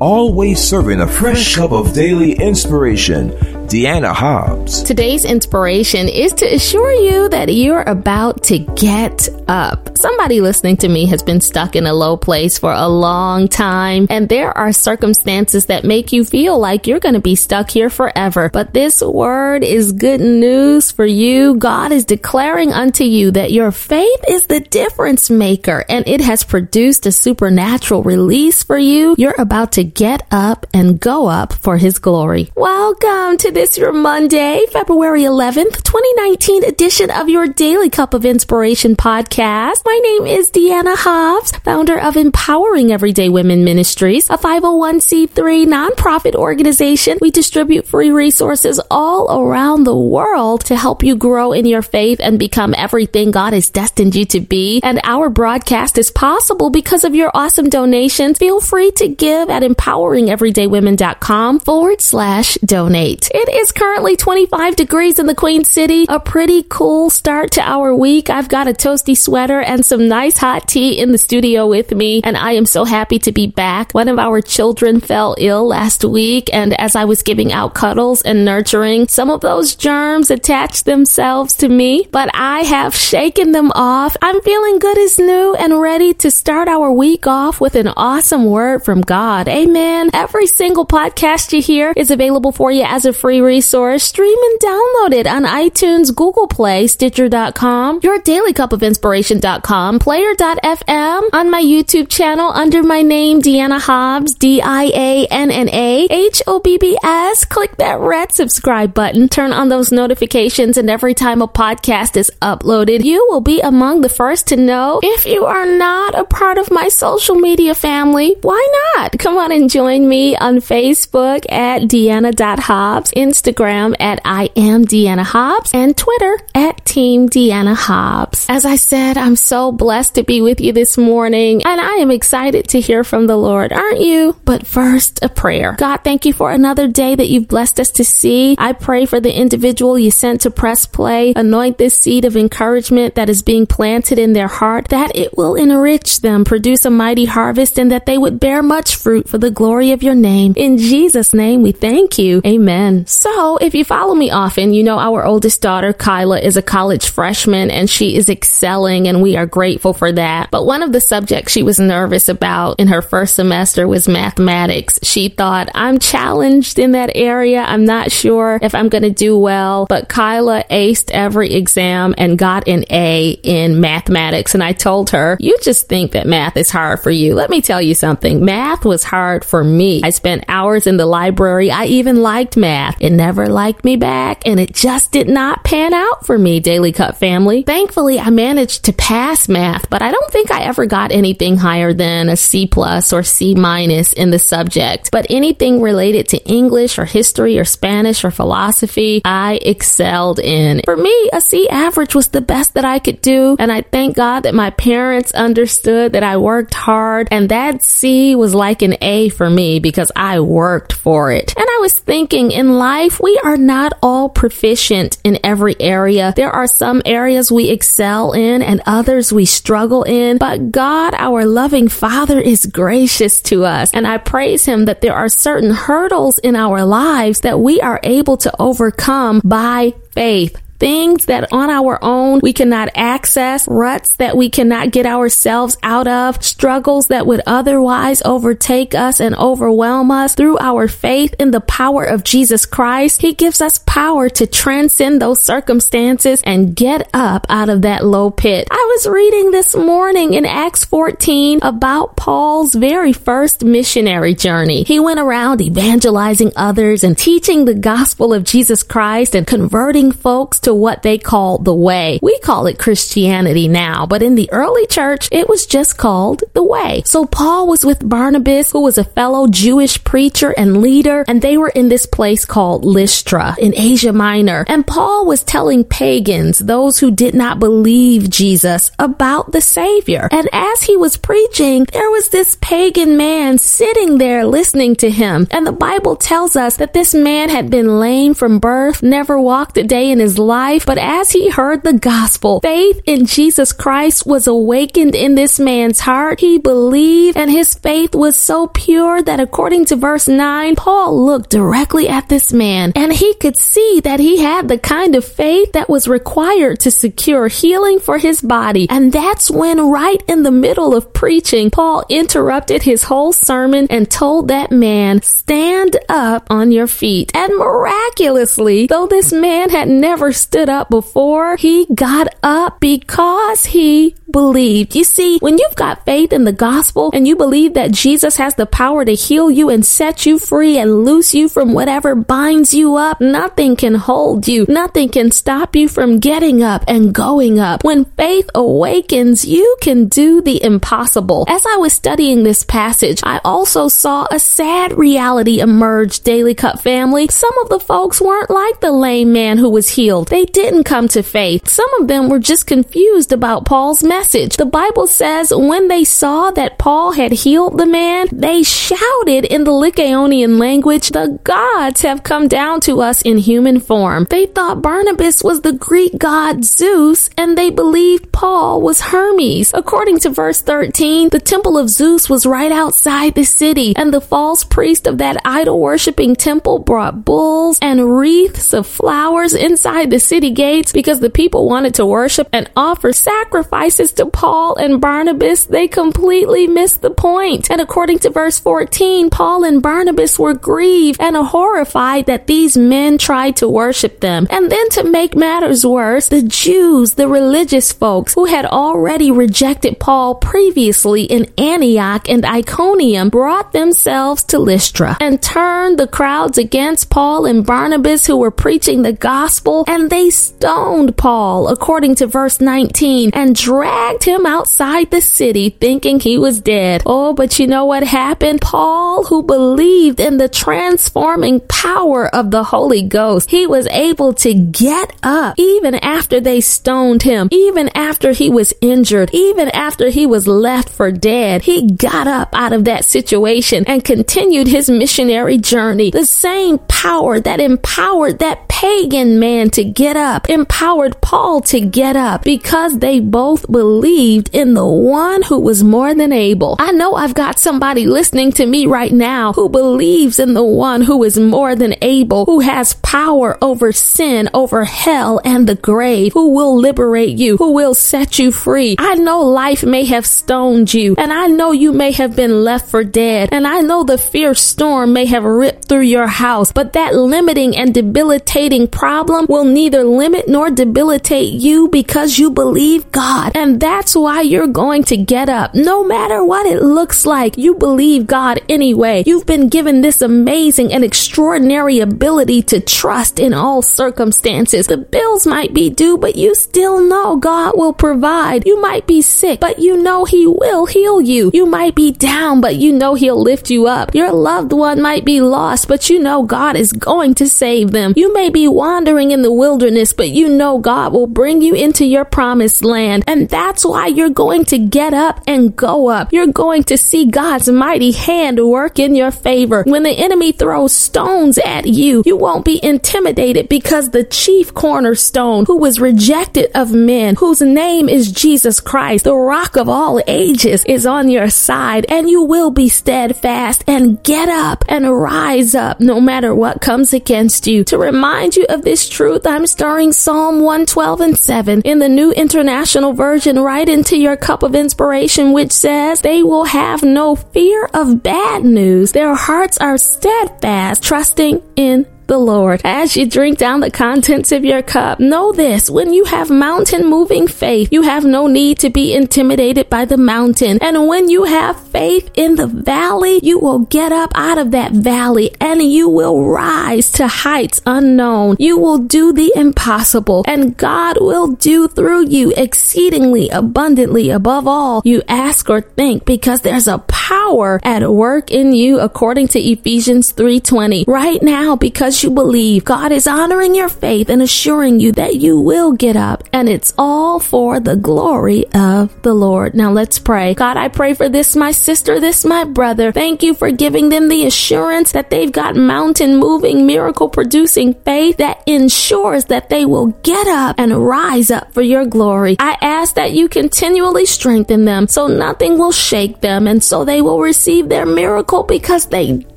always serving a fresh cup of daily inspiration. Dianna Hobbs. Today's inspiration is to assure you that you're about to get up. Somebody listening to me has been stuck in a low place for a long time, and there are circumstances that make you feel like you're going to be stuck here forever. But this word is good news for you. God is declaring unto you that your faith is the difference maker, and it has produced a supernatural release for you. You're about to get up and go up for His glory. Welcome to this your Monday, February 11th, 2019 edition of your Daily Cup of Inspiration podcast. My name is Dianna Hobbs, founder of Empowering Everyday Women Ministries, a 501c3 nonprofit organization. We distribute free resources all around the world to help you grow in your faith and become everything God has destined you to be. And our broadcast is possible because of your awesome donations. Feel free to give at empoweringeverydaywomen.com forward slash donate. It is currently 25 degrees in the Queen City. A pretty cool start to our week. I've got a toasty sweater and some nice hot tea in the studio with me, and I am so happy to be back. One of our children fell ill last week, and as I was giving out cuddles and nurturing, some of those germs attached themselves to me, but I have shaken them off. I'm feeling good as new and ready to start our week off with an awesome word from God. Amen. Every single podcast you hear is available for you as a free resource. Stream and download it on iTunes, Google Play, Stitcher.com, your daily cup of inspiration.com, player.fm, on my YouTube channel under my name, Dianna Hobbs, D-I-A-N-N-A, H-O-B-B-S. Click that red subscribe button, turn on those notifications, and every time a podcast is uploaded, you will be among the first to know. If you are not a part of my social media family, why not? Come on and join me on Facebook at Dianna.Hobbs, in Instagram at I am Dianna Hobbs and Twitter at Team Dianna Hobbs. As I said, I'm so blessed to be with you this morning and I am excited to hear from the Lord, aren't you? But first, a prayer. God, thank you for another day that you've blessed us to see. I pray for the individual you sent to press play. Anoint this seed of encouragement that is being planted in their heart, that it will enrich them, produce a mighty harvest, and that they would bear much fruit for the glory of your name. In Jesus' name, we thank you. Amen. So, if you follow me often, you know our oldest daughter, Kyla, is a college freshman and she is excelling, and we are grateful for that. But one of the subjects she was nervous about in her first semester was mathematics. She thought, I'm challenged in that area. I'm not sure if I'm going to do well. But Kyla aced every exam and got an A in mathematics. And I told her, You just think that math is hard for you. Let me tell you something. Math was hard for me. I spent hours in the library. I even liked math. It never liked me back and it just did not pan out for me, Daily Cup family. Thankfully, I managed to pass math, but I don't think I ever got anything higher than a C plus or C minus in the subject. But anything related to English or history or Spanish or philosophy, I excelled in. For me, a C average was the best that I could do. And I thank God that my parents understood that I worked hard and that C was like an A for me because I worked for it. And I was thinking in life, we are not all proficient in every area. There are some areas we excel in and others we struggle in, but God, our loving Father, is gracious to us. And I praise Him that there are certain hurdles in our lives that we are able to overcome by faith things that on our own we cannot access, ruts that we cannot get ourselves out of, struggles that would otherwise overtake us and overwhelm us through our faith in the power of Jesus Christ. He gives us power to transcend those circumstances and get up out of that low pit. I was reading this morning in Acts 14 about Paul's very first missionary journey. He went around evangelizing others and teaching the gospel of Jesus Christ and converting folks to to what they call the way. We call it Christianity now, but in the early church, it was just called the way. So Paul was with Barnabas, who was a fellow Jewish preacher and leader, and they were in this place called Lystra in Asia Minor. And Paul was telling pagans, those who did not believe Jesus, about the Savior. And as he was preaching, there was this pagan man sitting there listening to him. And the Bible tells us that this man had been lame from birth, never walked a day in his life life. But as he heard the gospel, faith in Jesus Christ was awakened in this man's heart. He believed and his faith was so pure that according to verse 9, Paul looked directly at this man and he could see that he had the kind of faith that was required to secure healing for his body. And that's when right in the middle of preaching, Paul interrupted his whole sermon and told that man, stand up on your feet. And miraculously, though this man had never stood up before, he got up because he believed. You see, when you've got faith in the gospel and you believe that Jesus has the power to heal you and set you free and loose you from whatever binds you up, nothing can hold you. Nothing can stop you from getting up and going up. When faith awakens, you can do the impossible. As I was studying this passage, I also saw a sad reality emerge, Daily Cup family. Some of the folks weren't like the lame man who was healed. They didn't come to faith. Some of them were just confused about Paul's message. The Bible says when they saw that Paul had healed the man, they shouted in the Lycaonian language, the gods have come down to us in human form. They thought Barnabas was the Greek god Zeus and they believed Paul was Hermes. According to verse 13, the temple of Zeus was right outside the city and the false priest of that idol worshiping temple brought bulls and wreaths of flowers inside the city gates because the people wanted to worship and offer sacrifices to Paul and Barnabas, they completely missed the point. And according to verse 14, Paul and Barnabas were grieved and horrified that these men tried to worship them. And then to make matters worse, the Jews, the religious folks who had already rejected Paul previously in Antioch and Iconium brought themselves to Lystra and turned the crowds against Paul and Barnabas who were preaching the gospel and they stoned Paul according to verse 19 and dragged him outside the city thinking he was dead. Oh, but you know what happened? Paul, who believed in the transforming power of the Holy Ghost, he was able to get up even after they stoned him, even after he was injured, even after he was left for dead. He got up out of that situation and continued his missionary journey. The same power that empowered that pagan man to get up empowered Paul to get up because they both believed in the one who was more than able. I know I've got somebody listening to me right now who believes in the one who is more than able, who has power over sin, over hell and the grave, who will liberate you, who will set you free. I know life may have stoned you, and I know you may have been left for dead, and I know the fierce storm may have ripped through your house, but that limiting and debilitating problem will neither limit nor debilitate you because you believe God. And that's why you're going to get up. No matter what it looks like, you believe God anyway. You've been given this amazing and extraordinary ability to trust in all circumstances. The bills might be due, but you still know God will provide. You might be sick, but you know He will heal you. You might be down, but you know He'll lift you up. Your loved one might be lost, but you know God is going to save them. You may be wandering in the wilderness, but you know God will bring you into your promised land. And that's why you're going to get up and go up. You're going to see God's mighty hand work in your favor. When the enemy throws stones at you, you won't be intimidated because the chief cornerstone who was rejected of men, whose name is Jesus Christ, the rock of all ages is on your side and you will be steadfast and get up and rise up no matter what comes against you. To remind you of this truth, I'm starring Psalm 112 and 7 in the New International Version right into your cup of inspiration, which says they will have no fear of bad news. Their hearts are steadfast, trusting in the Lord. As you drink down the contents of your cup, know this when you have mountain moving faith, you have no need to be intimidated by the mountain. And when you have faith in the valley, you will get up out of that valley and you will rise to heights unknown. You will do the impossible and God will do through you exceedingly abundantly above all you ask or think because there's a power at work in you according to Ephesians 3:20. Right now because you believe God is honoring your faith and assuring you that you will get up. And it's all for the glory of the Lord. Now let's pray. God, I pray for this, my sister, this, my brother. Thank you for giving them the assurance that they've got mountain moving, miracle producing faith that ensures that they will get up and rise up for your glory. I ask that you continually strengthen them so nothing will shake them and so they will receive their miracle because they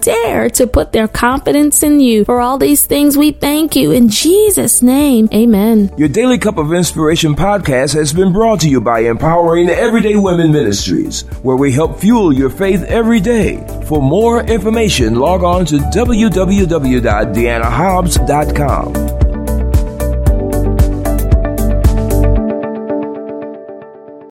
dare to put their confidence in you. For all these things, we thank you in Jesus' name. Amen. Your Daily Cup of Inspiration podcast has been brought to you by Empowering Everyday Women Ministries, where we help fuel your faith every day. For more information, log on to www.diannahobbs.com.